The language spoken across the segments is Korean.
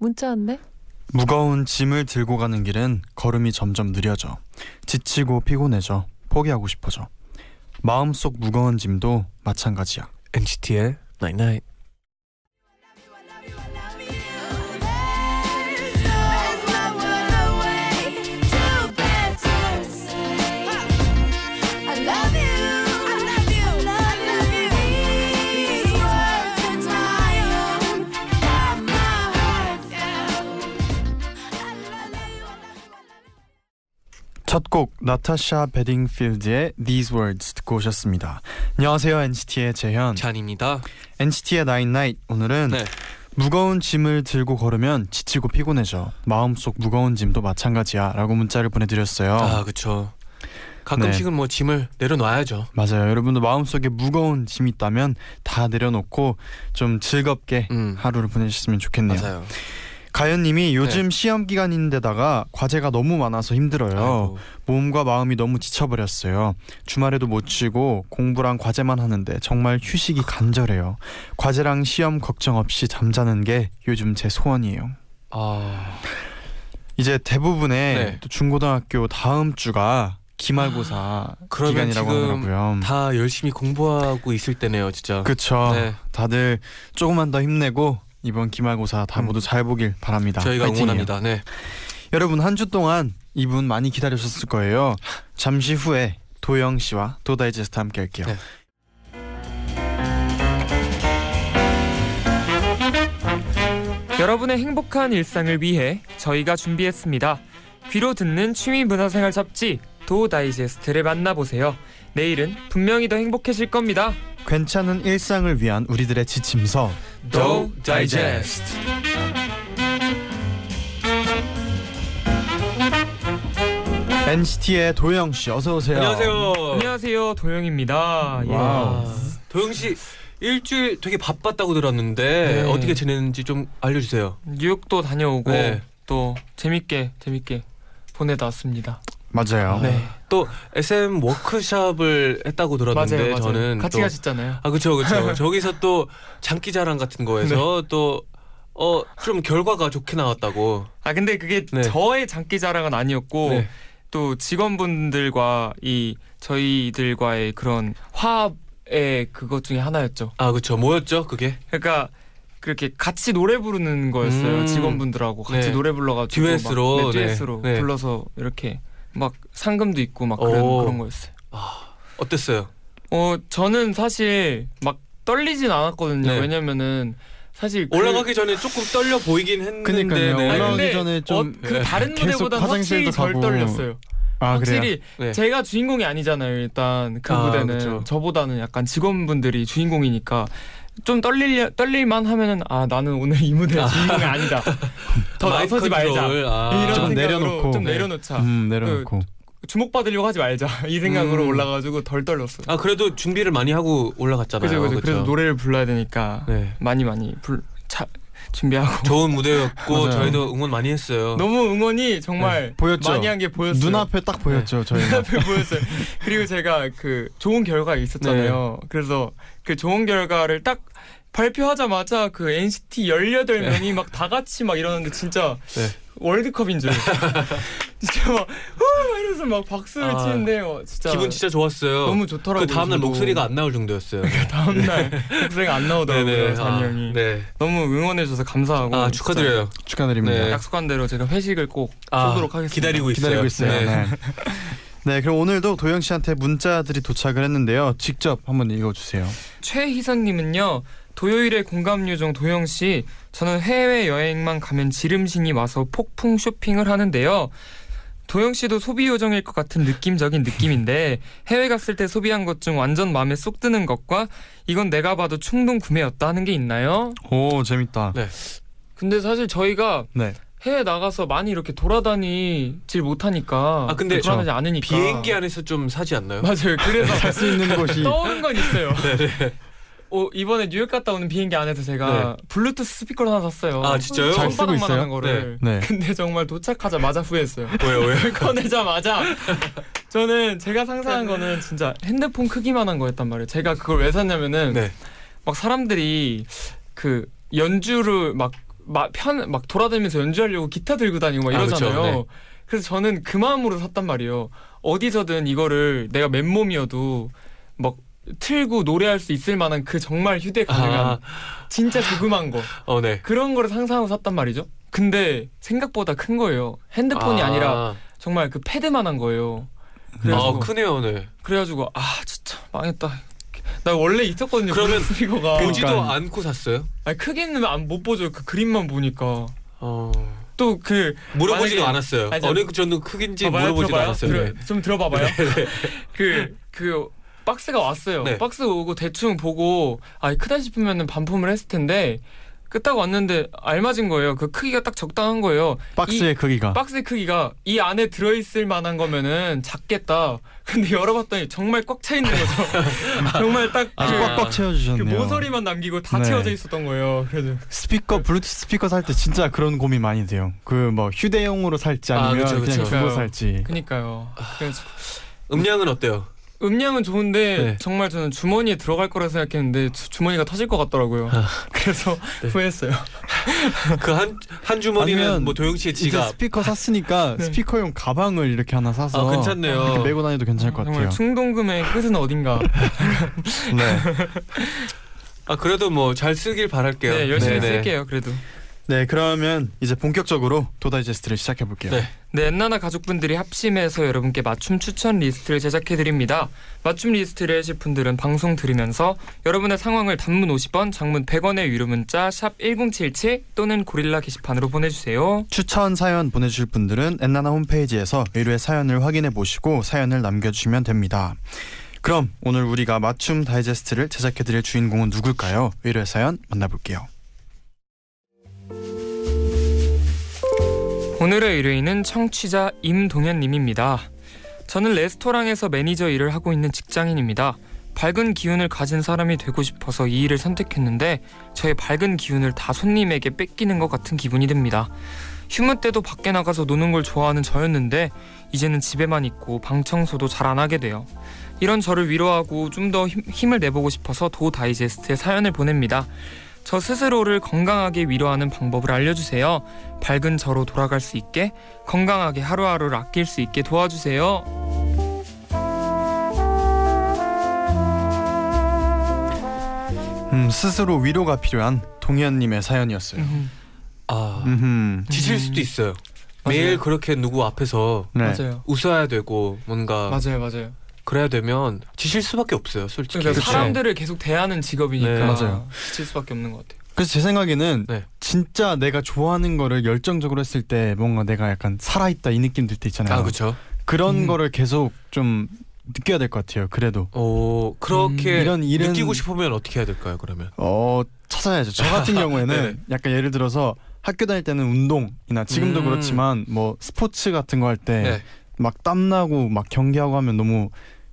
문자 왔네. 무거운 짐을 들고 가는 길은 걸음이 점점 느려져. 지치고 피곤해져. 포기하고 싶어져. 마음속 무거운 짐도 마찬가지야. NCT의 Night Night. 첫곡 나타샤 베딩필드의 These Words 듣고 오셨습니다. 안녕하세요 NCT의 재현. 잔입니다. NCT의 Night 오늘은 네. 무거운 짐을 들고 걸으면 지치고 피곤해져. 마음속 무거운 짐도 마찬가지야라고 문자를 보내드렸어요. 아 그쵸. 가끔씩은 뭐 짐을 내려놔야죠. 맞아요. 여러분도 마음속에 무거운 짐 있다면 다 내려놓고 좀 즐겁게 음. 하루를 보내셨으면 좋겠네요. 맞아요. 가연님이 요즘 시험 기간인데다가 과제가 너무 많아서 힘들어요. 아이고. 몸과 마음이 너무 지쳐버렸어요. 주말에도 못 쉬고 공부랑 과제만 하는데 정말 휴식이 간절해요. 과제랑 시험 걱정 없이 잠자는 게 요즘 제 소원이에요. 아 이제 대부분의 네. 또 중고등학교 다음 주가 기말고사 기간이라고 하더라고요. 다 열심히 공부하고 있을 때네요, 진짜. 그쵸. 네. 다들 조금만 더 힘내고 이번 기말고사 다 음. 모두 잘 보길 바랍니다. 저희가 파이팅이에요. 응원합니다. 네. 여러분 한 주 동안 이분 많이 기다리셨을 거예요. 잠시 후에 도영 씨와 도다이제스트 함께 할게요. 네. 여러분의 행복한 일상을 위해 저희가 준비했습니다. 귀로 듣는 취미 문화생활 잡지 도 다이제스트를 만나보세요. 내일은 분명히 더 행복해질 겁니다. 괜찮은 일상을 위한 우리들의 지침서 도 다이제스트. NCT의 도영 씨 어서 오세요. 안녕하세요. 안녕하세요 도영입니다. 예. Wow. 아, 도영 씨 일주일 되게 바빴다고 들었는데 네. 어떻게 지냈는지 좀 알려주세요. 뉴욕도 다녀오고 네. 또 재밌게 재밌게 보내다 왔습니다. 맞아요. 네. 또 SM 워크샵을 했다고 들었는데 맞아요, 맞아요. 저는 같이 또 가셨잖아요. 아 그렇죠 그렇죠 저기서 또 장기자랑 같은 거에서 또어 좀 결과가 좋게 나왔다고 아 근데 그게 네. 저의 장기 자랑은 아니었고 네. 또 직원분들과 이 저희들과의 그런 화합의 그것 중에 하나였죠. 아 그렇죠 뭐였죠 그게 그러니까 그렇게 같이 노래 부르는 거였어요. 음. 직원분들하고 같이 네. 노래 불러가지고 듀엣으로, 막, 네, 네. 듀엣으로 네. 불러서 이렇게 막 상금도 있고 막 그런 오. 그런 거였어요. 어땠어요 어 저는 사실 막 떨리진 않았거든요. 네. 왜냐면은 사실 그- 올라가기 전에 조금 떨려 보이긴 했는데 그니까요. 네. 올라가기 전에 좀 어, 그 네. 다른 무대보다 확실히 덜 가고. 떨렸어요. 아 그래요. 확실히 네. 제가 주인공이 아니잖아요. 일단 그 아, 무대는 그쵸. 저보다는 약간 직원분들이 주인공이니까 좀 떨릴 떨릴만 하면은 아 나는 오늘 이 무대 주인공이 아니다. 더 나서지 말자. 아. 이런 좀 내려놓고. 좀 네. 내려놓자. 음 내려놓고 주목받으려고 하지 말자. 이 생각으로 음. 올라가지고 덜 떨렸어요. 아 그래도 준비를 많이 하고 올라갔잖아요 그죠 그죠. 그래서? 노래를 불러야 되니까 네. 많이 많이 불 차, 준비하고 좋은 무대였고 맞아요. 저희도 응원 많이 했어요 너무 응원이 정말 보였죠. 많이 한 게 보였어요. 눈앞에 딱 보였죠 저희. 눈앞에 보였어요. 그리고 제가 그 좋은 결과 있었잖아요. 네. 그래서 그 좋은 결과를 딱 발표하자마자 그 NCT 18명이 막다 같이 막 이러는데 진짜 네. 월드컵인 줄. 진짜 막, 후! 이러면서 막 박수를 아, 치는데 어, 진짜 기분 진짜 좋았어요 너무 좋더라고요. 그 다음날. 목소리가 안 나올 정도였어요 다음날 목소리가 안 나오더라고요. 잔이 아, 형이. 네. 너무 응원해 주셔서 감사하고 아 축하드려요 축하드립니다. 네. 약속한 대로 제가 회식을 꼭 아, 쏘도록 하겠습니다. 기다리고 있어요 기다리고 있어요. 네. 네. 네, 그럼 오늘도 도영 씨한테 문자들이 도착을 했는데요. 직접 한번 읽어주세요. 최희선님은요 도요일의 공감 요정 도영 씨 저는 해외 여행만 가면 지름신이 와서 폭풍 쇼핑을 하는데요. 도영 씨도 소비 요정일 것 같은 느낌적인 느낌인데 해외 갔을 때 소비한 것 중 완전 마음에 쏙 드는 것과 이건 내가 봐도 충동 구매였다 하는 게 있나요? 오 재밌다. 네. 근데 사실 저희가 네. 해외 나가서 많이 이렇게 돌아다니질 못하니까 아, 근데 돌아다니지 않으니까 비행기 안에서 좀 사지 않나요? 맞아요. 그래서 살 수 있는 곳이 떠오른 건 있어요. 어, 이번에 뉴욕 갔다 오는 비행기 안에서 제가 블루투스 스피커를 하나 샀어요. 아, 진짜요? 잘 쓰고 있어요? 거를. 네. 근데 정말 도착하자마자 후회했어요. 왜요 왜요? 꺼내자마자 저는 제가 상상한 거는 진짜 핸드폰 크기만한 거였단 말이에요. 제가 그걸 왜 샀냐면은 네. 막 사람들이 그 연주를 막막편막 돌아다니면서 연주하려고 기타 들고 다니고 막 아, 그쵸, 이러잖아요. 네. 그래서 저는 그 마음으로 샀단 말이에요. 어디서든 이거를 내가 맨몸이어도 막 틀고 노래할 수 있을 만한 그 정말 휴대 가능한 아, 진짜 조그만 거 어 네. 그런 거를 상상하고 샀단 말이죠. 근데 생각보다 큰 거예요. 핸드폰이 아, 니라 정말 그 패드만한 거예요. 그래서 아 크네요, 네. 그래가지고 아 진짜 망했다. 나 원래 있었거든요. 그러면 스피커가 보지도 그러니까. 않고 샀어요? 아니 크기는 안 못 보죠. 그 그림만 보니까 어 또그 물어보지도 않았어요. 아니, 저- 어느 정도 크긴지 물어보지도 들어봐요. 않았어요. 들어- 네. 좀 들어봐봐요. 그 그 박스가 왔어요. 네. 박스 오고 대충 보고 아 크다 싶으면은 반품을 했을 텐데 끄딱 왔는데 알맞은 거예요. 그 크기가 딱 적당한 거예요. 박스의 크기가 박스의 크기가 이 안에 들어있을 만한 거면은 작겠다. 근데 열어봤더니 정말 꽉 차 있는 거죠. 정말 딱그 아. 꽉꽉 그 채워주셨네요. 모서리만 남기고 다 네. 채워져 있었던 거예요. 그래서 스피커 블루투스 스피커 살 때 진짜 그런 고민 많이 돼요. 그 뭐 휴대용으로 살지 아, 아니면 그쵸, 그냥 그쵸. 두고 살지. 그니까요. 그래서 음량은 어때요? 음량은 좋은데 네. 정말 저는 주머니에 들어갈 거라 생각했는데 주, 주머니가 터질 것 같더라고요. 아. 그래서 네. 후회했어요. 그 한 한 주머니는 아니면 뭐 도영 씨의 지갑. 스피커 샀으니까 네. 스피커용 가방을 이렇게 하나 사서 아 괜찮네요. 이렇게 메고 다녀도 괜찮을 것 같아요. 충동금의 끝은 어딘가. 네. 아 그래도 뭐 잘 쓰길 바랄게요. 네, 열심히 네네. 쓸게요. 그래도. 네, 그러면 이제 본격적으로 도다이제스트를 시작해 볼게요. 네. 네, 엔나나 가족분들이 합심해서 여러분께 맞춤 추천 리스트를 제작해 드립니다. 맞춤 리스트를 하실 분들은 방송 들으면서 여러분의 상황을 단문 50원, 장문 100원의 유료 문자 샵 #1077 또는 고릴라 게시판으로 보내 주세요. 추천 사연 보내 주실 분들은 엔나나 홈페이지에서 의뢰 사연을 확인해 보시고 사연을 남겨 주시면 됩니다. 그럼 오늘 우리가 맞춤 다이제스트를 제작해 드릴 주인공은 누굴까요? 의뢰 사연 만나 볼게요. 오늘의 의뢰인은 청취자 임동현님입니다. 저는 레스토랑에서 매니저 일을 하고 있는 직장인입니다. 밝은 기운을 가진 사람이 되고 싶어서 이 일을 선택했는데 저의 밝은 기운을 다 손님에게 뺏기는 것 같은 기분이 듭니다. 휴무 때도 밖에 나가서 노는 걸 좋아하는 저였는데 이제는 집에만 있고 방 청소도 잘 안 하게 돼요. 이런 저를 위로하고 좀 더 힘을 내보고 싶어서 도 다이제스트에 사연을 보냅니다. 저 스스로를 건강하게 위로하는 방법을 알려주세요. 밝은 저로 돌아갈 수 있게 건강하게 하루하루를 아낄 수 있게 도와주세요. 음, 스스로 위로가 필요한 동현님의 사연이었어요. 아 음, 지칠 수도 있어요. 매일 그렇게 누구 앞에서 네. 맞아요. 웃어야 되고 뭔가 맞아요, 맞아요. 그래야 되면 지칠 수밖에 없어요, 솔직히. 그러니까. 사람들을 계속 대하는 직업이니까 네, 맞아요. 지칠 수밖에 없는 것 같아요. 그래서 제 생각에는 네. 진짜 내가 좋아하는 거를 열정적으로 했을 때 뭔가 내가 약간 살아있다 이 느낌 들 때 있잖아요. 아 그렇죠. 그런 음. 거를 계속 좀 느껴야 될 것 같아요. 그래도 어 그렇게 음, 이런 일은 느끼고 싶으면 어떻게 해야 될까요, 그러면? 어 찾아야죠. 저 같은 경우에는 네네. 약간 예를 들어서 학교 다닐 때는 운동이나 지금도 음. 그렇지만 뭐 스포츠 같은 거 할 때막 네. 땀나고 막 경기하고 하면 너무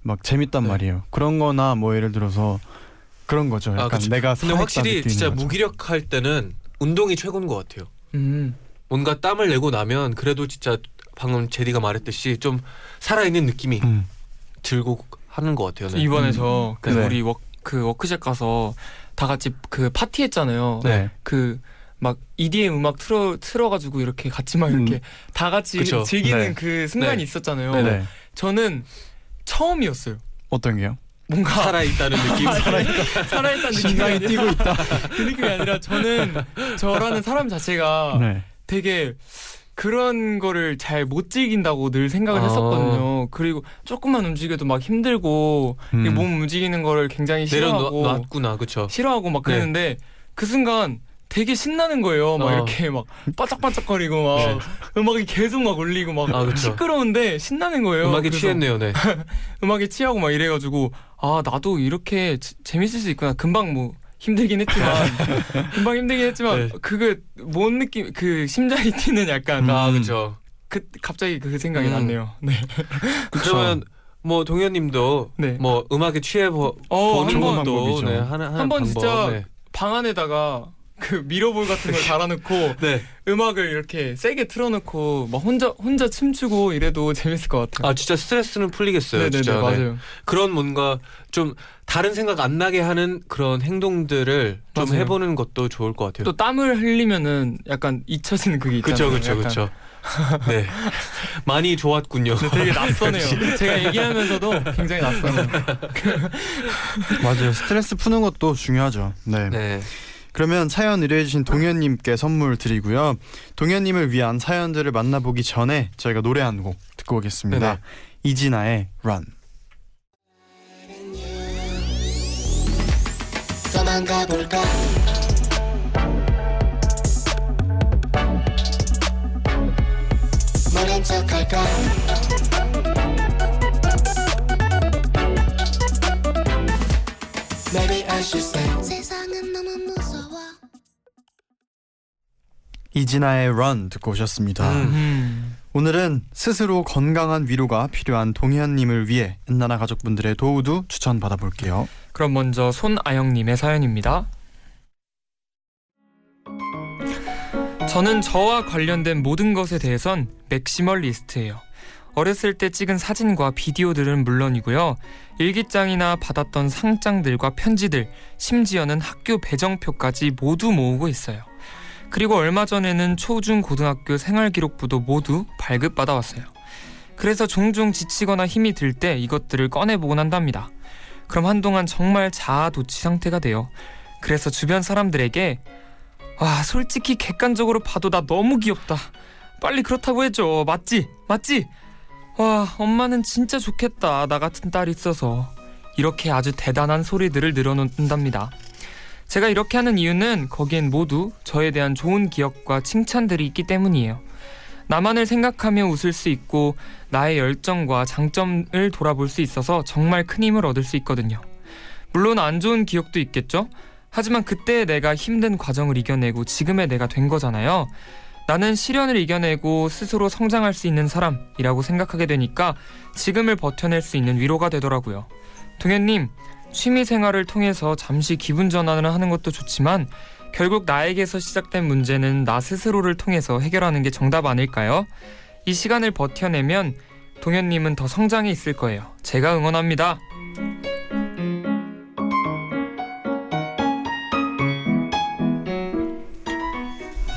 막 재밌단 네. 말이에요. 그런 거나 뭐 예를 들어서 그런 거죠. 아, 약간 그쵸. 내가 근데 확실히 진짜 거죠. 무기력할 때는 운동이 최고인 것 같아요. 음. 뭔가 땀을 내고 나면 그래도 진짜 방금 제디가 말했듯이 좀 살아있는 느낌이 음. 들고 하는 것 같아요. 네. 이번에 음. 저그 네. 우리 워, 그 워크숍 가서 다 같이 그 파티 했잖아요. 네. 그 막 EDM 음악 틀어 틀어가지고 이렇게 같이 막 음. 이렇게 다 같이 그쵸. 즐기는 네. 그 순간이 네. 있었잖아요. 네. 네. 저는 처음이었어요. 어떤 게요? 뭔가 살아있다는 느낌. 살아있다 살아있다는 느낌이 심장이 뛰고 있다. 그 느낌이 아니라 저는 저라는 사람 자체가 네. 되게 그런 거를 잘 못 즐긴다고 늘 생각을 아. 했었거든요. 그리고 조금만 움직여도 막 힘들고 음. 이몸 움직이는 거를 굉장히 싫어하고 내려놨구나, 그렇죠. 싫어하고 막 그랬는데 그 순간 되게 신나는 거예요. 막 어. 이렇게 막 반짝반짝거리고 막 네. 음악이 계속 막 울리고 막 아. 시끄러운데 신나는 거예요. 음악에 취했네요, 네. 음악에 취하고 막 이래가지고 아 나도 이렇게 재- 재밌을 수 있구나. 금방 뭐 힘들긴 했지만 금방 힘들긴 했지만 네. 그거 뭔 느낌 그 심장이 뛰는 약간 아 음. 그렇죠. 그 갑자기 그 생각이 음. 났네요. 네. 그러면 뭐 동현님도 네. 뭐 음악에 취해 보, 어, 보는 한번 것도 방법이죠. 네, 하나 하나 한번 방법. 진짜 네. 방 안에다가 그 미러볼 같은 걸 달아놓고 네. 음악을 이렇게 세게 틀어놓고 막 혼자 혼자 춤추고 이래도 재밌을 것 같아요. 아 진짜 스트레스는 풀리겠어요. 네네네 진짜. 네. 맞아요. 그런 뭔가 좀 다른 생각 안 나게 하는 그런 행동들을 좀 맞아요. 해보는 것도 좋을 것 같아요. 또 땀을 흘리면은 약간 잊혀지는 그게 있잖아요. 그렇죠, 그렇죠. 그렇죠. 네, 많이 좋았군요. 네, 되게 낯서네요. 제가 얘기하면서도 굉장히 낯서네요. 맞아요. 스트레스 푸는 것도 중요하죠. 네. 네, 그러면 사연 의뢰해주신 동현님께 선물 드리고요. 동현님을 위한 사연들을 만나보기 전에 저희가 노래 한 곡 듣고 오겠습니다. 네네. 이진아의 Run. 도망가 볼까? 모른 척할까? Maybe I should say 세상은 너무 무서워 이진아의 Run 듣고 오셨습니다. 음. 음. 오늘은 스스로 건강한 위로가 필요한 동현님을 위해 엔나나 가족분들의 도우도 추천 받아볼게요. 그럼 먼저 손아영님의 사연입니다. 저는 저와 관련된 모든 것에 대해선 맥시멀리스트예요. 어렸을 때 찍은 사진과 비디오들은 물론이고요. 일기장이나 받았던 상장들과 편지들, 심지어는 학교 배정표까지 모두 모으고 있어요. 그리고 얼마 전에는 초중 고등학교 생활기록부도 모두 발급받아 왔어요. 그래서 종종 지치거나 힘이 들 때 이것들을 꺼내보곤 한답니다. 그럼 한동안 정말 자아도취 상태가 돼요. 그래서 주변 사람들에게 와 솔직히 객관적으로 봐도 나 너무 귀엽다. 빨리 그렇다고 해줘. 맞지? 맞지? 와 엄마는 진짜 좋겠다. 나 같은 딸 있어서 이렇게 아주 대단한 소리들을 늘어놓는답니다. 제가 이렇게 하는 이유는 거기엔 모두 저에 대한 좋은 기억과 칭찬들이 있기 때문이에요. 나만을 생각하며 웃을 수 있고 나의 열정과 장점을 돌아볼 수 있어서 정말 큰 힘을 얻을 수 있거든요. 물론 안 좋은 기억도 있겠죠? 하지만 그때 내가 힘든 과정을 이겨내고 지금의 내가 된 거잖아요. 나는 시련을 이겨내고 스스로 성장할 수 있는 사람이라고 생각하게 되니까 지금을 버텨낼 수 있는 위로가 되더라고요. 동현님, 취미 생활을 통해서 잠시 기분 전환을 하는 것도 좋지만 결국 나에게서 시작된 문제는 나 스스로를 통해서 해결하는 게 정답 아닐까요? 이 시간을 버텨내면 동현님은 더 성장해 있을 거예요. 제가 응원합니다.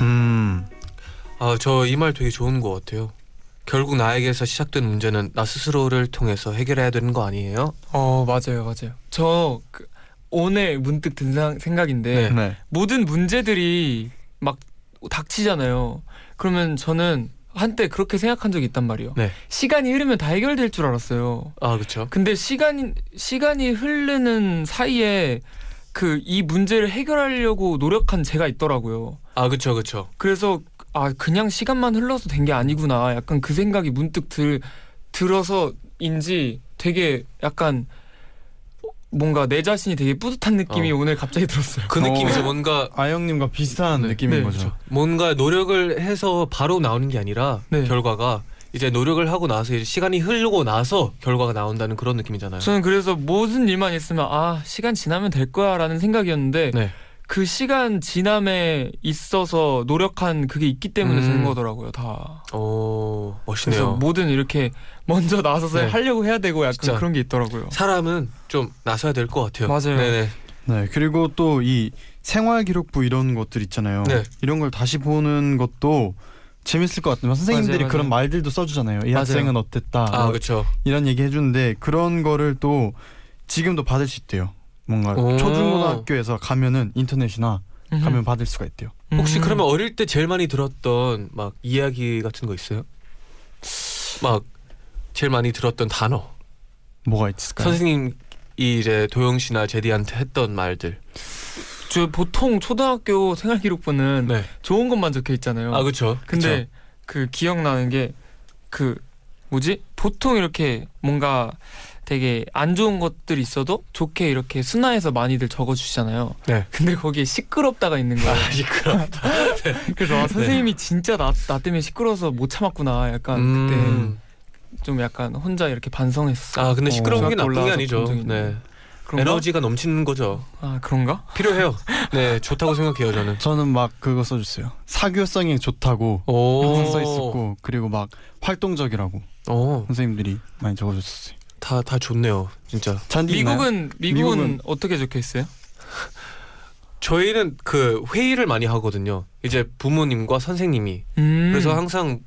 음, 아, 저 이 말 되게 좋은 것 같아요. 결국 나에게서 시작된 문제는 나 스스로를 통해서 해결해야 되는 거 아니에요? 어 맞아요 맞아요. 저 그, 오늘 문득 든 상- 생각인데 네. 네. 모든 문제들이 막 닥치잖아요. 그러면 저는 한때 그렇게 생각한 적이 있단 말이에요. 네. 시간이 흐르면 다 해결될 줄 알았어요. 아, 그렇죠. 근데 시간이 시간이 흐르는 사이에 그 이 문제를 해결하려고 노력한 제가 있더라고요. 아, 그렇죠, 그렇죠. 그래서 아 그냥 시간만 흘러서 된 게 아니구나. 약간 그 생각이 문득 들 들어서인지 되게 약간 뭔가 내 자신이 되게 뿌듯한 느낌이 어. 오늘 갑자기 들었어요. 그 어. 느낌이죠. 뭔가 아영님과 비슷한 네. 느낌인 네, 거죠. 그렇죠. 뭔가 노력을 해서 바로 나오는 게 아니라 네. 결과가 이제 노력을 하고 나서 이제 시간이 흐르고 나서 결과가 나온다는 그런 느낌이잖아요. 저는 그래서 모든 일만 있으면 아 시간 지나면 될 거야라는 생각이었는데 네. 그 시간 지남에 있어서 노력한 그게 있기 때문에 음. 되는 거더라고요 다. 오, 그래서 멋있네요. 뭐든 이렇게 먼저 나서서 네. 하려고 해야 되고 약간 진짜. 그런 게 있더라고요. 사람은 좀 나서야 될 것 같아요. 맞아요. 네네. 네, 그리고 또 이 생활 기록부 이런 것들 있잖아요. 네. 이런 걸 다시 보는 것도 재밌을 것 같아요. 선생님들이 맞아요, 그런 맞아요. 말들도 써주잖아요. 이 맞아요. 학생은 어땠다. 아, 뭐 그렇죠. 이런 얘기 해주는데 그런 거를 또 지금도 받을 수 있대요. 뭔가 오. 초중고등학교에서 가면은 인터넷이나 음흠. 가면 받을 수가 있대요. 혹시 음. 그러면 어릴 때 제일 많이 들었던 막 이야기 같은 거 있어요? 막 제일 많이 들었던 단어. 뭐가 있을까요? 선생님이 이제 도영 씨나 제디한테 했던 말들. 저 보통 초등학교 생활 기록부는 네. 좋은 것만 적혀 있잖아요. 아, 그렇죠. 근데 그 기억나는 게 그 뭐지? 보통 이렇게 뭔가 되게 안 좋은 것들이 있어도 좋게 이렇게 순화해서 많이들 적어주시잖아요. 네. 근데 거기에 시끄럽다가 있는 거예요. 아 시끄럽다. 그래서 아, 선생님이 진짜 나, 나 때문에 시끄러워서 못 참았구나. 약간 음. 그때 좀 약간 혼자 이렇게 반성했어. 아 근데 시끄러운 게 중학교 나쁜 게 아니죠. 네. 그런가? 에너지가 넘치는 거죠. 아 그런가? 필요해요. 네 좋다고 생각해요 저는. 저는 막 그거 써줬어요. 사교성이 좋다고 오. 항상 써 있었고 그리고 막 활동적이라고 어, 선생님들이 많이 적어줬었어요. 다, 다 좋네요, 진짜. 잔디? 미국은 미국은 미국은 어떻게 적혀 있어요? 저희는 그 회의를 많이 하거든요. 이제 부모님과 선생님이. 음. 그래서 항상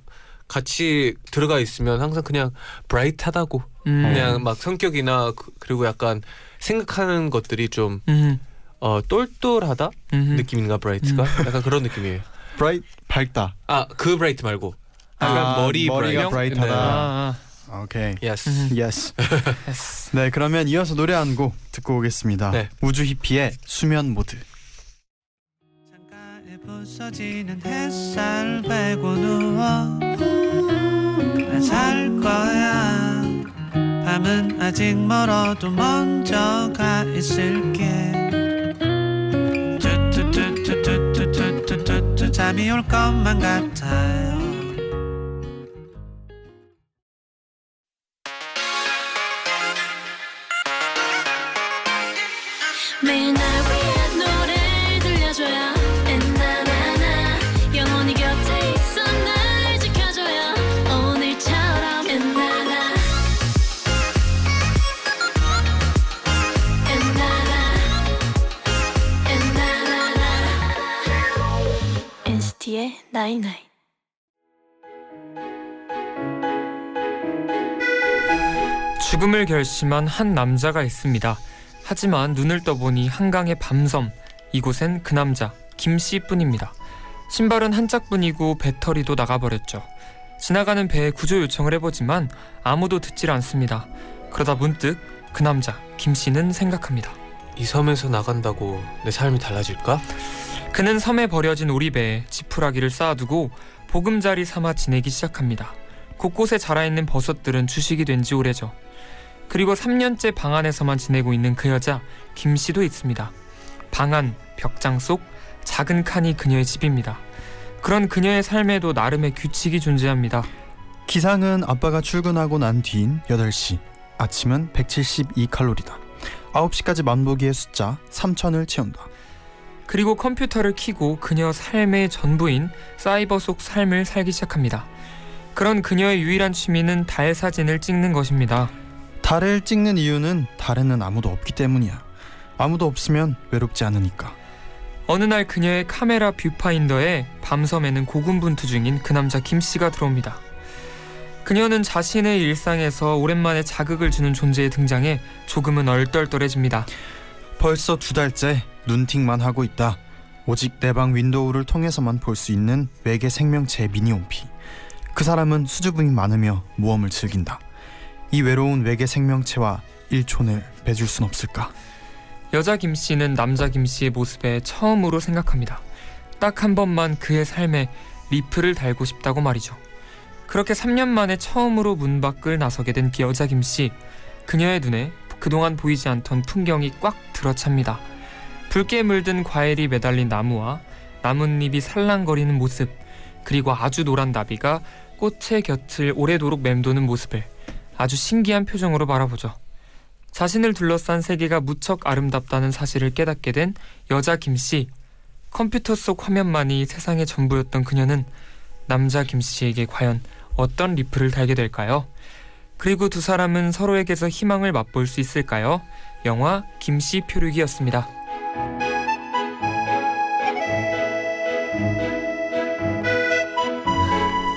같이 들어가 있으면 항상 그냥 브라이트하다고. 음. 그냥 막 성격이나 그- 그리고 약간 생각하는 것들이 좀 음. 어, 똘똘하다 음. 느낌인가 bright가 약간 그런 느낌이에요. bright 밝다. 아 그 bright 말고 약간 아, 머리 머리가 bright. bright하다. 아, 아, 오케이. 네. 음. yes. 아. yes. 네 그러면 이어서 노래 한 곡 듣고 오겠습니다. 네. 우주 히피의 수면 모드. 창가에 부서지는 햇살 빼고 누워 잘 거야 밤은 아직 멀어도 먼저 가 있을게 뚜뚜뚜뚜뚜뚜뚜뚜뚜 잠이 올 것만 같아요 night night 죽음을 결심한 한 남자가 있습니다. 하지만 눈을 떠보니 한강의 밤섬 이곳엔 그 남자 김 씨뿐입니다. 신발은 한 짝뿐이고 배터리도 나가버렸죠. 지나가는 배에 구조 요청을 해보지만 아무도 듣질 않습니다. 그러다 문득 그 남자 김 씨는 생각합니다. 이 섬에서 나간다고 내 삶이 달라질까? 그는 섬에 버려진 오리배에 지푸라기를 쌓아두고 보금자리 삼아 지내기 시작합니다. 곳곳에 자라있는 버섯들은 주식이 된 지 오래죠. 그리고 3년째 방 안에서만 지내고 있는 그 여자 김 씨도 있습니다. 방 안 벽장 속 작은 칸이 그녀의 집입니다. 그런 그녀의 삶에도 나름의 규칙이 존재합니다. 기상은 아빠가 출근하고 난 뒤인 8시. 아침은 172칼로리다. 9시까지 만보기의 숫자 3000을 채운다. 그리고 컴퓨터를 켜고 그녀 삶의 전부인 사이버 속 삶을 살기 시작합니다. 그런 그녀의 유일한 취미는 달 사진을 찍는 것입니다. 달을 찍는 이유는 달에는 아무도 없기 때문이야. 아무도 없으면 외롭지 않으니까. 어느 날 그녀의 카메라 뷰파인더에 밤섬에는 고군분투 중인 그 남자 김 씨가 들어옵니다. 그녀는 자신의 일상에서 오랜만에 자극을 주는 존재의 등장에 조금은 얼떨떨해집니다. 벌써 두 달째 눈팅만 하고 있다. 오직 내 방 window를 통해서만 볼 수 있는 외계 생명체의 미니홈피. 그 사람은 수줍음이 많으며 모험을 즐긴다. 이 외로운 외계 생명체와 일촌을 맺을 순 없을까? 여자 김 씨는 남자 김 씨의 모습에 처음으로 생각합니다. 딱 한 번만 그의 삶에 리플을 달고 싶다고 말이죠. 그렇게 3년 만에 처음으로 문 밖을 나서게 된그 여자 김 씨. 그녀의 눈에 그동안 보이지 않던 풍경이 꽉 들어찹니다. 붉게 물든 과일이 매달린 나무와 나뭇잎이 살랑거리는 모습, 그리고 아주 노란 나비가 꽃의 곁을 오래도록 맴도는 모습을 아주 신기한 표정으로 바라보죠. 자신을 둘러싼 세계가 무척 아름답다는 사실을 깨닫게 된 여자 김 씨. 컴퓨터 속 화면만이 세상의 전부였던 그녀는 남자 김 씨에게 과연 어떤 리플을 달게 될까요? 그리고 두 사람은 서로에게서 희망을 맛볼 수 있을까요? 영화 김씨 표류기였습니다.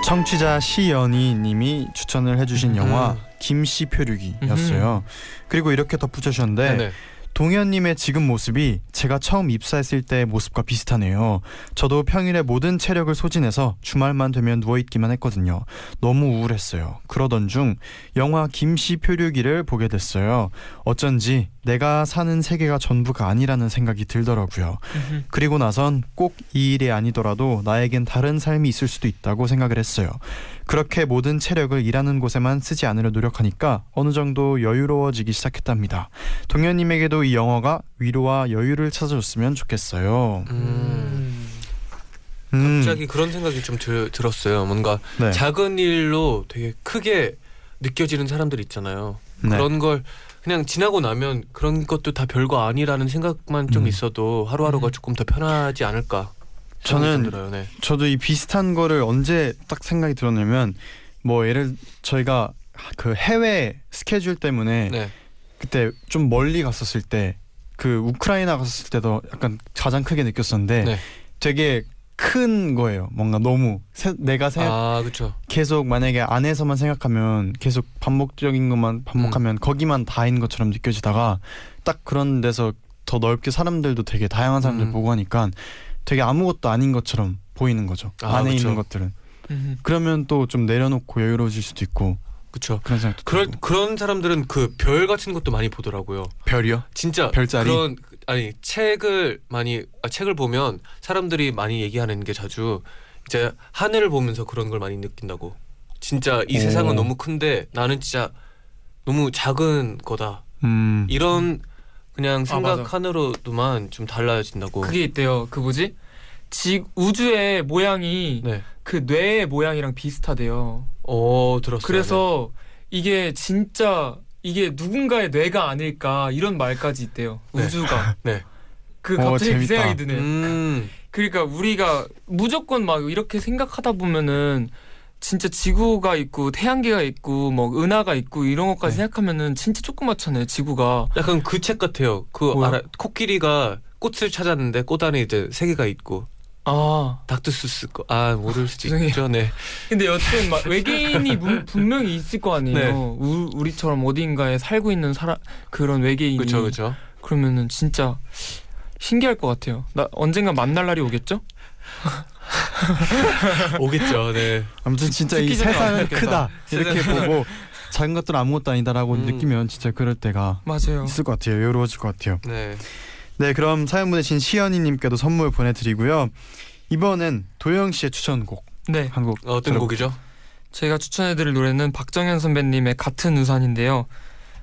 청취자 시연희님이 추천을 해주신 음. 영화 김씨 표류기였어요. 그리고 이렇게 덧붙여주셨는데 네네. 동현님의 지금 모습이 제가 처음 입사했을 때의 모습과 비슷하네요. 저도 평일에 모든 체력을 소진해서 주말만 되면 누워있기만 했거든요. 너무 우울했어요. 그러던 중 영화 김씨 표류기를 보게 됐어요. 어쩐지 내가 사는 세계가 전부가 아니라는 생각이 들더라고요. 그리고 나선 꼭 이 일이 아니더라도 나에겐 다른 삶이 있을 수도 있다고 생각을 했어요. 그렇게 모든 체력을 일하는 곳에만 쓰지 않으려 노력하니까 어느 정도 여유로워지기 시작했답니다. 동현님에게도 이 영화가 위로와 여유를 찾아줬으면 좋겠어요. 음, 음, 갑자기 그런 생각이 좀 들, 들었어요. 뭔가 네. 작은 일로 되게 크게 느껴지는 사람들 있잖아요. 네. 그런 걸 그냥 지나고 나면 그런 것도 다 별거 아니라는 생각만 좀 음. 있어도 하루하루가 음. 조금 더 편하지 않을까. 저는 좀 들어요. 네. 저도 이 비슷한 거를 언제 딱 생각이 들었냐면 뭐 예를 저희가 그 해외 스케줄 때문에 네. 그때 좀 멀리 갔었을 때 그 우크라이나 갔었을 때도 약간 가장 크게 느꼈었는데 네. 되게 큰 거예요. 뭔가 너무 세- 내가 생각 아. 계속 만약에 안에서만 생각하면 계속 반복적인 것만 반복하면 음. 거기만 다인 것처럼 느껴지다가 딱 그런 데서 더 넓게 사람들도 되게 다양한 사람들 음. 보고 하니까 되게 아무것도 아닌 것처럼 보이는 거죠. 아, 안에 그쵸. 있는 것들은. 음. 그러면 또 좀 내려놓고 여유로워질 수도 있고 그렇죠. 그런 생각도 그럴 들고. 그런 사람들은 그 별 같은 것도 많이 보더라고요. 별이요? 진짜 별자리? 그런 아니 책을 많이 아, 책을 보면 사람들이 많이 얘기하는 게 자주 이제 하늘을 보면서 그런 걸 많이 느낀다고. 진짜 이 오. 세상은 너무 큰데 나는 진짜 너무 작은 거다. 음. 이런 그냥 아, 맞아. 생각 하나로도만 좀 달라진다고. 그게 있대요. 그 뭐지? 지 우주의 모양이 네. 그 뇌의 모양이랑 비슷하대요. 어 들었어요. 그래서 이게 진짜 이게 누군가의 뇌가 아닐까 이런 말까지 있대요. 네. 우주가. 네. 그 어, 갑자기 그 재밌다. 생각이 네. 드네. 음. 그러니까 우리가 무조건 막 이렇게 생각하다 보면은 진짜 지구가 있고 태양계가 있고 뭐 은하가 있고 이런 것까지 네. 생각하면은 진짜 조그맣잖아요 지구가 약간 그 책 같아요. 그 뭐야? 알아 코끼리가 꽃을 찾았는데 꽃 안에 이제 세 개가 있고 아 닥터스스 거. 아 모를 수도. 있죠. 네. 근데 여튼 막 외계인이 문- 분명히 있을 거 아니에요 네. 우, 우리처럼 어딘가에 살고 있는 사람 그런 외계인이 그렇죠, 그렇죠. 그러면은 진짜 신기할 것 같아요 나 언젠가 만날 날이 오겠죠? 오겠죠. 네. 아무튼 진짜 이 세상은. 크다 이렇게 보고 작은 것들은 아무것도 아니다라고 음. 느끼면 진짜 그럴 때가 맞아요 있을 것 같아요. 여유로워질 것 같아요. 네. 네, 그럼 사연 보내신 시연이님께도 선물 보내드리고요. 이번엔 도영 씨의 추천곡 네 한곡 어떤 들어볼게요. 곡이죠? 제가 추천해드릴 노래는 박정현 선배님의 같은 우산인데요.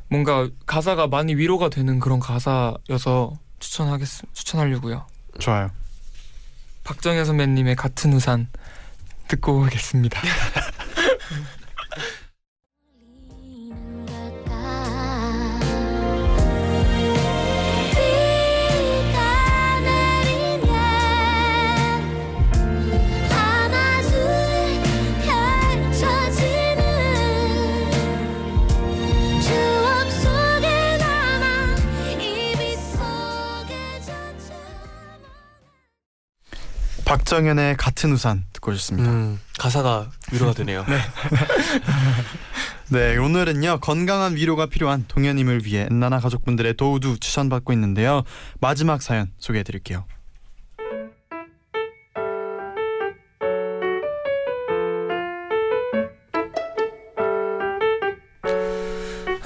뭔가 가사가 많이 위로가 되는 그런 가사여서 추천하겠 추천하려고요. 좋아요. 박정현 선배님의 같은 우산 듣고 오겠습니다. 박정현의 같은 우산 듣고 오셨습니다. 음, 가사가 위로가 되네요. 네, 오늘은요 건강한 위로가 필요한 동현님을 위해 엔나나 가족분들의 도우도 추천받고 있는데요. 마지막 사연 소개해드릴게요.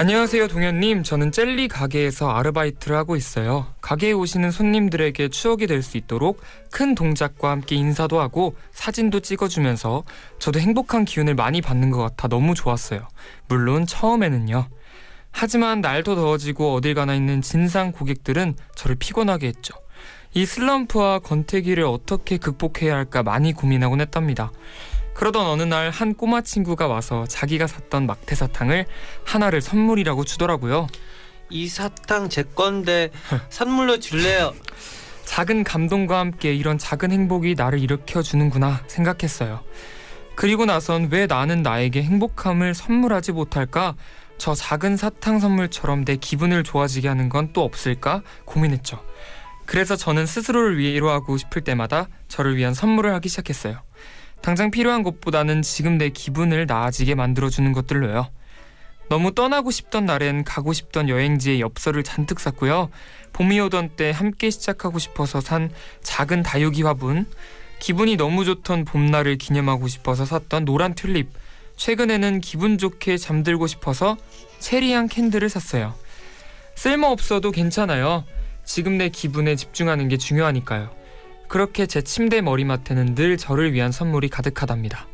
안녕하세요 동현님. 저는 젤리 가게에서 아르바이트를 하고 있어요. 가게에 오시는 손님들에게 추억이 될 수 있도록 큰 동작과 함께 인사도 하고 사진도 찍어주면서 저도 행복한 기운을 많이 받는 것 같아 너무 좋았어요. 물론 처음에는요. 하지만 날도 더워지고 어딜 가나 있는 진상 고객들은 저를 피곤하게 했죠. 이 슬럼프와 권태기를 어떻게 극복해야 할까 많이 고민하곤 했답니다. 그러던 어느 날 한 꼬마 친구가 와서 자기가 샀던 막대 사탕을 하나를 선물이라고 주더라고요. 이 사탕 제 건데 선물로 줄래요? 작은 감동과 함께 이런 작은 행복이 나를 일으켜 주는구나 생각했어요. 그리고 나선 왜 나는 나에게 행복함을 선물하지 못할까? 저 작은 사탕 선물처럼 내 기분을 좋아지게 하는 건 또 없을까 고민했죠. 그래서 저는 스스로를 위로하고 싶을 때마다 저를 위한 선물을 하기 시작했어요. 당장 필요한 것보다는 지금 내 기분을 나아지게 만들어주는 것들로요. 너무 떠나고 싶던 날엔 가고 싶던 여행지에 엽서를 잔뜩 쌌고요. 봄이 오던 때 함께 시작하고 싶어서 산 작은 다육이 화분, 기분이 너무 좋던 봄날을 기념하고 싶어서 샀던 노란 튤립, 최근에는 기분 좋게 잠들고 싶어서 체리향 캔들을 샀어요. 쓸모없어도 괜찮아요. 지금 내 기분에 집중하는 게 중요하니까요. 그렇게 제 침대 머리맡에는 늘 저를 위한 선물이 가득하답니다.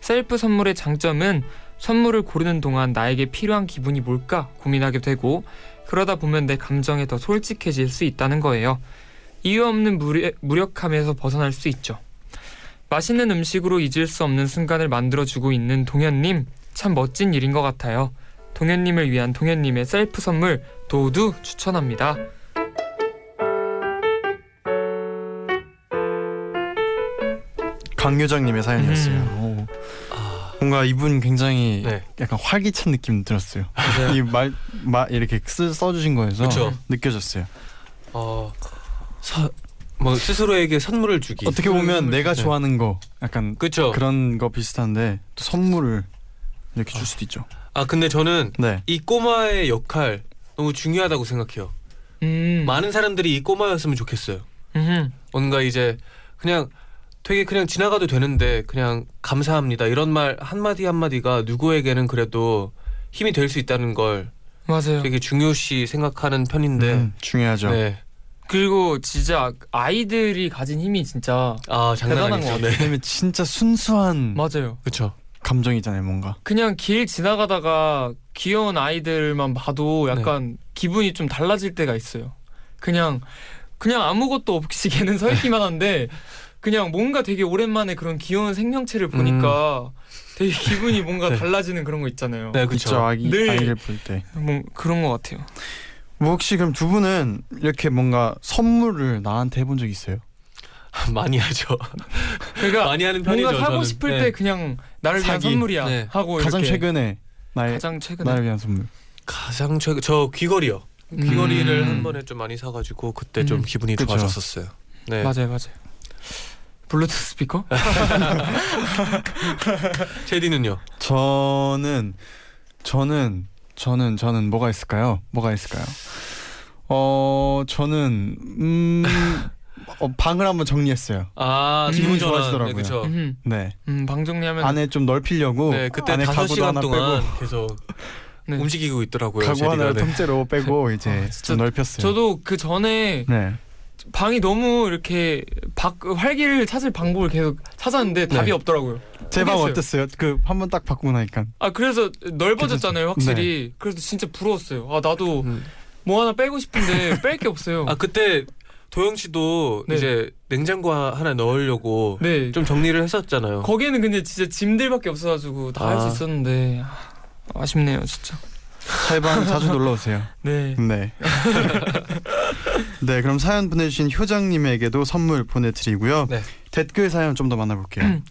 셀프 선물의 장점은 선물을 고르는 동안 나에게 필요한 기분이 뭘까 고민하게 되고 그러다 보면 내 감정에 더 솔직해질 수 있다는 거예요. 이유 없는 무력, 무력함에서 벗어날 수 있죠. 맛있는 음식으로 잊을 수 없는 순간을 만들어주고 있는 동현님 참 멋진 일인 것 같아요. 동현님을 위한 동현님의 셀프 선물 도두 추천합니다. 강요장님의 사연이었어요. 음. 오. 아, 뭔가 이분 굉장히 네. 약간 활기찬 느낌 들었어요. 맞아요. 이말말 이렇게 쓰, 써주신 거에서 그쵸. 느껴졌어요. 어, 사, 뭐 스스로에게 선물을 주기. 어떻게 보면 내가 네. 좋아하는 거 약간 그렇죠. 그런 거 비슷한데 또 선물을 이렇게 줄 수도 있죠. 아 근데 저는 네. 이 꼬마의 역할 너무 중요하다고 생각해요. 음, 많은 사람들이 이 꼬마였으면 좋겠어요. 음흠. 뭔가 이제 그냥 되게 그냥 지나가도 되는데 그냥 감사합니다 이런 말 한마디 한마디가 누구에게는 그래도 힘이 될 수 있다는 걸 맞아요. 되게 중요시 생각하는 편인데 음, 중요하죠. 네. 그리고 진짜 아이들이 가진 힘이 진짜 아 장난 대단한. 것 네. 왜냐면 진짜 순수한 맞아요. 그렇죠. 감정이잖아요, 뭔가. 그냥 길 지나가다가 귀여운 아이들만 봐도 약간 기분이 좀 달라질 때가 있어요. 그냥 그냥 아무것도 없이 걔는 서 있기만 한데 그냥 뭔가 되게 오랜만에 그런 귀여운 생명체를 보니까 되게 기분이 뭔가 네. 달라지는 그런 거 있잖아요. 네 그렇죠. 아기 늘- 아이를 볼 때. 뭐 그런 것 같아요. 뭐 혹시 그럼 두 분은 이렇게 뭔가 선물을 나한테 해본 적 있어요? 많이 하죠. 그러니까 많이 하는 편이죠. 뭔가 사고 저는. 싶을 네. 때 그냥 나를 위한 사기. 선물이야 네. 하고 가장 이렇게 최근에 나의 가장 최근에 나를 위한 선물. 가장 최근 저 귀걸이요. 음. 귀걸이를 한 번에 좀 많이 사가지고 그때 좀 음. 기분이 그쵸. 좋아졌었어요. 네. 맞아요, 맞아요. 블루투스 스피커? 체디는요. 저는 저는 저는 저는 뭐가 있을까요? 뭐가 있을까요? 어 저는 음 어, 방을 한번 정리했어요. 아 음, 기분 좋아지더라고요. 그렇죠. 음, 네 음, 방 정리하면 안에 좀 넓히려고 네 그때 안에 다섯 가구도 시간 하나 동안 빼고 계속 네. 움직이고 있더라고요. 가구. 하나를 네. 통째로 빼고 이제 아, 진짜 좀 넓혔어요. 저도 그 전에 네 방이 너무 이렇게 박, 활기를 찾을 방법을 계속 찾았는데 답이 네. 없더라고요. 제 방. 어땠어요? 그 한 번 딱 바꾸고 나니까 아 그래서 넓어졌잖아요, 확실히. 네. 그래서 진짜 부러웠어요. 아 나도 음. 뭐 하나 빼고 싶은데 뺄 게 없어요. 아 그때 도영 씨도 네. 이제 냉장고 하나 넣으려고 네. 좀 정리를 했었잖아요. 거기에는 근데 진짜 짐들밖에 없어가지고 다 할수 아. 있었는데 아, 아쉽네요, 진짜. 저희 방 자주 놀러 오세요. 네. 네. 네, 그럼 사연 보내주신 효장님에게도 선물 보내드리고요. 네. 댓글 사연 좀 더 만나볼게요.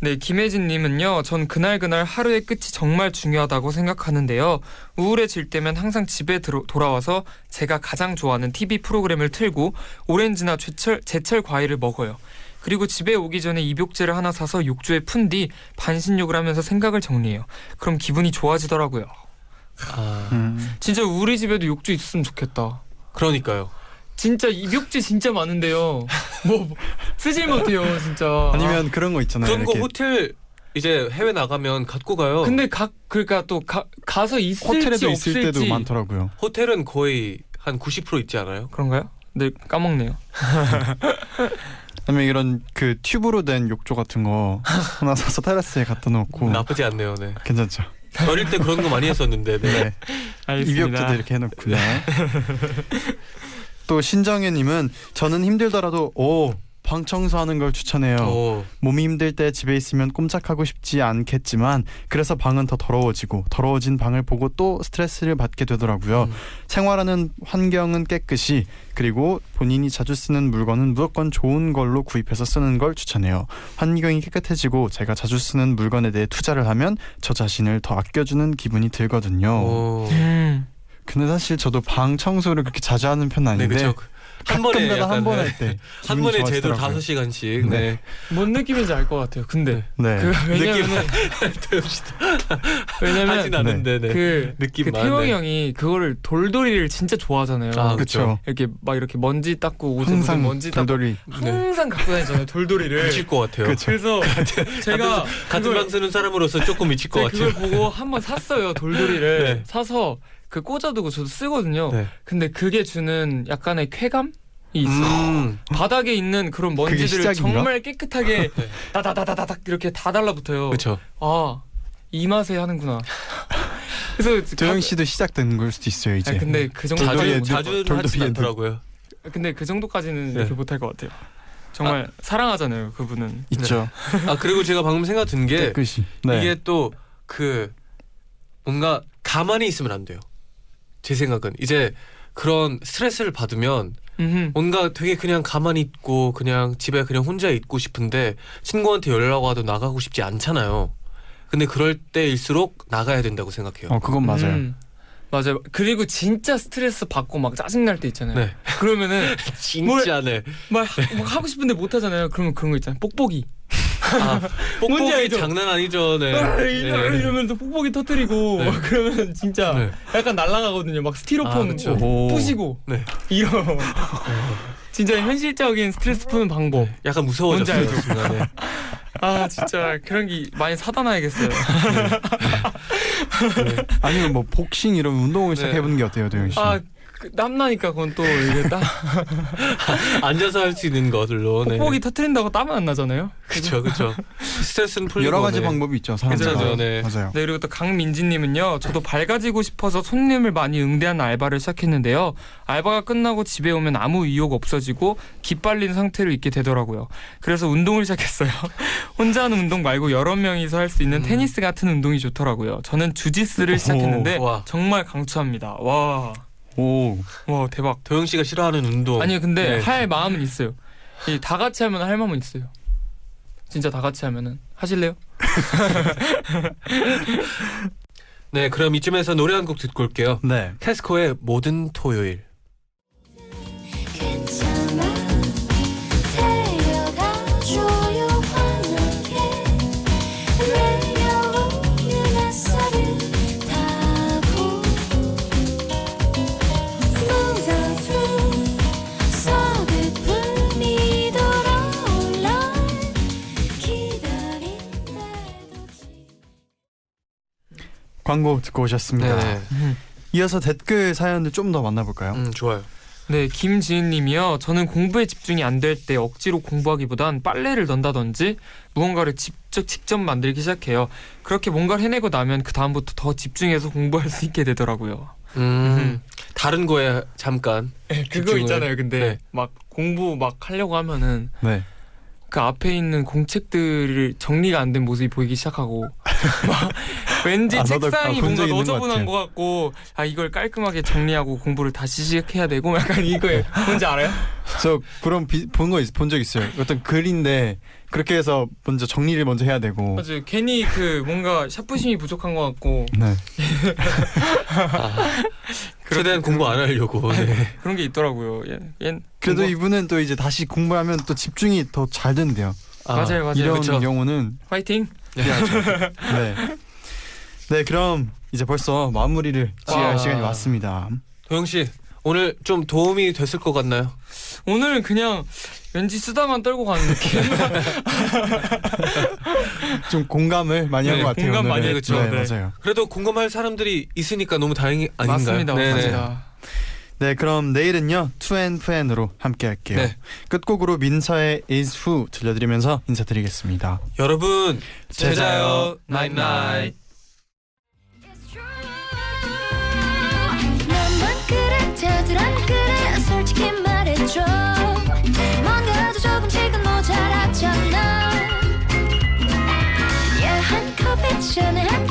네, 김혜진님은요. 전 그날 그날 하루의 끝이 정말 중요하다고 생각하는데요. 우울해질 때면 항상 집에 들어, 돌아와서 제가 가장 좋아하는 TV 프로그램을 틀고 오렌지나 제철 제철 과일을 먹어요. 그리고 집에 오기 전에 입욕제를 하나 사서 욕조에 푼 뒤 반신욕을 하면서 생각을 정리해요. 그럼 기분이 좋아지더라고요. 아 음. 진짜 우리 집에도 욕조 있으면 좋겠다. 그러니까요. 진짜 입욕제 진짜 많은데요. 뭐 쓰질 못해요, 진짜. 아니면 그런 거 있잖아요. 그런 거 이렇게 호텔 이제 해외 나가면 갖고 가요. 근데 각 그러니까 또 가, 가서 있을지 호텔에도 없을지 있을 때도 많더라고요. 호텔은 거의 한 90% 있지 않아요? 그런가요? 네 까먹네요. 아니면 이런 그 튜브로 된 욕조 같은 거 하나 사서 테라스에 갖다 놓고 나쁘지 않네요. 네. 괜찮죠. 어릴 때 그런 거 많이 했었는데. 네. 네. 입욕제도 이렇게 해놓고요. 또 신정혜님은 저는 힘들더라도 오. 방 청소하는 걸 추천해요. 오, 몸이 힘들 때 집에 있으면 꼼짝하고 싶지 않겠지만 그래서 방은 더 더러워지고 더러워진 방을 보고 또 스트레스를 받게 되더라고요. 음. 생활하는 환경은 깨끗이 그리고 본인이 자주 쓰는 물건은 무조건 좋은 걸로 구입해서 쓰는 걸 추천해요. 환경이 깨끗해지고 제가 자주 쓰는 물건에 대해 투자를 하면 저 자신을 더 아껴주는 기분이 들거든요. 오. 음. 근데 사실 저도 방 청소를 그렇게 자주 하는 편은 네, 아닌데 그렇죠. 한 번에 한번 네. 할때 한 번에 제도 다섯 시간씩. 네. 뭔 느낌인지 알 것 같아요. 근데 네. 그 왜냐면은 도영 씨도 왜냐면 하진 않은데 네. 그, 느낌 그 많네. 태용이 형이 그거를 돌돌이를 진짜 좋아하잖아요. 아, 그렇죠. 이렇게 막 이렇게 먼지 닦고 옷에 항상 먼지 닦고 돌돌이 항상 갖고 다니잖아요. 돌돌이를. 미칠 것 같아요. 그래서 제가 같은 방 쓰는 사람으로서 조금 미칠 것 같아요. 그걸 보고 한 번 샀어요. 돌돌이를 네. 사서 그 꽂아두고 저도 쓰거든요. 네. 근데 그게 주는 약간의 쾌감 이 있어요. 음. 바닥에 있는 그런 먼지들을? 정말 깨끗하게 네. 다다다다다닥 이렇게 다 달라붙어요. 그렇죠. 아, 이 맛에 하는구나. 그래서 도영 가- 씨도 시작된 걸 수도 있어요 이제. 아니, 근데 그 정도 자주 자주 하진 느- 않더라고요. 근데 그 정도까지는 네. 이렇게 못할 것 같아요. 정말 사랑하잖아요, 그분은. 있죠. 아 그리고 제가 방금 생각 든게 끝이. 네. 이게 또 그 뭔가 가만히 있으면 안 돼요. 제 생각은 이제 그런 스트레스를 받으면 음흠. 뭔가 되게 그냥 가만히 있고 그냥 집에 그냥 혼자 있고 싶은데 친구한테 연락 와도 나가고 싶지 않잖아요. 근데 그럴 때일수록 나가야 된다고 생각해요. 어 그건 맞아요. 음, 맞아요. 그리고 진짜 스트레스 받고 막 짜증 날 때 있잖아요. 네. 그러면은 진짜 네. 막, 하- 막 하고 싶은데 못 하잖아요. 그러면 그런 거 있잖아요. 뽁뽁이. 아, 뽁뽁이? 장난 아니죠. 네. 아, 네. 이러면서 뽁뽁이 터뜨리고 네. 막 그러면 진짜 네. 약간 날아가거든요. 막 아, 스티로폼. 오. 부시고 네. 이런 진짜 현실적인 스트레스 푸는 방법. 약간 무서워졌어요. 뭔지 알죠? 순간에. 아 진짜 그런 게 많이 사다 놔야겠어요. 아니면 뭐 복싱 이런 운동을 네. 시작해보는 게 어때요, 도영 씨? 아 그, 땀 나니까 그건 또 이게 땀 앉아서 할 수 있는 것들로. 네. 뽁뽁이 터트린다고 땀은 안 나잖아요. 그렇죠, 그렇죠. 스트레스는 풀리고 여러 가지 네. 방법이 있죠. 괜찮죠, 네. 맞아요. 네 그리고 또 강민지님은요 저도 밝아지고 싶어서 손님을 많이 응대하는 알바를 시작했는데요 알바가 끝나고 집에 오면 아무 의욕 없어지고 기빨린 상태로 있게 되더라고요 그래서 운동을 시작했어요 혼자 하는 운동 말고 여러 명이서 할 수 있는 음. 테니스 같은 운동이 좋더라고요 저는 주짓수를 시작했는데 와. 정말 강추합니다 와, 오. 와 대박 도영 씨가 싫어하는 운동. 아니 근데 네. 할 마음은 있어요 이 다 같이 하면 할 마음은 있어요 진짜 다 같이 하면은 하실래요? 네, 그럼 이쯤에서 노래 한 곡 듣고 올게요. 네. 캐스코의 모든 토요일. 광고 듣고 오셨습니다. 네, 이어서 댓글 사연을 좀더 만나볼까요? 음, 좋아요. 네, 김지은님이요. 저는 공부에 집중이 안 될 때 억지로 공부하기보단 빨래를 넣는다든지 무언가를 직접 직접 만들기 시작해요. 그렇게 뭔가를 해내고 나면 그 다음부터 더 집중해서 공부할 수 있게 되더라고요. 음, 다른 거에 잠깐. 그거 집중을. 있잖아요. 근데 네. 막 공부 막 하려고 하면은 네. 그 앞에 있는 공책들을 정리가 안 된 모습이 보이기 시작하고 막 왠지 아, 책상이 아, 본 뭔가 것 너저분한 같아요. 것 같고 아 이걸 깔끔하게 정리하고 공부를 다시 시작해야 되고 약간 이거에 뭔지 알아요? 저 그런 본거 본 적 있어요. 어떤 글인데 그렇게 해서 먼저 정리를 먼저 해야 되고. 맞아요. 괜히 그 뭔가 샤프심이 부족한 것 같고 네. 아, 최대한 공부 안 하려고. 네. 그런 게 있더라고요. 예, 예, 그래도 공부- 이분은 또 이제 다시 공부하면 또 집중이 더 잘 된대요. 아, 맞아요, 맞아요. 이런 그쵸. 경우는 화이팅. 네. 네, 그럼 이제 벌써 마무리를 지어야 할. 시간이 왔습니다. 도영 씨, 오늘 좀 도움이 됐을 것 같나요? 오늘은 그냥 왠지 수다만 떨고 가는 느낌. 좀 공감을 많이 한 네, 것 같아요. 공감 오늘은. 많이 했죠. 네, 네. 맞아요. 그래도 궁금할 사람들이 있으니까 너무 다행이 아닌가요? 맞습니다, 네네. 맞습니다. 네, 그럼 내일은요 투앤프앤으로 함께 할게요. 네. 끝곡으로 민서의 Is Who 들려드리면서 인사드리겠습니다. 여러분, 제자요. 나잇나잇. 나만 Action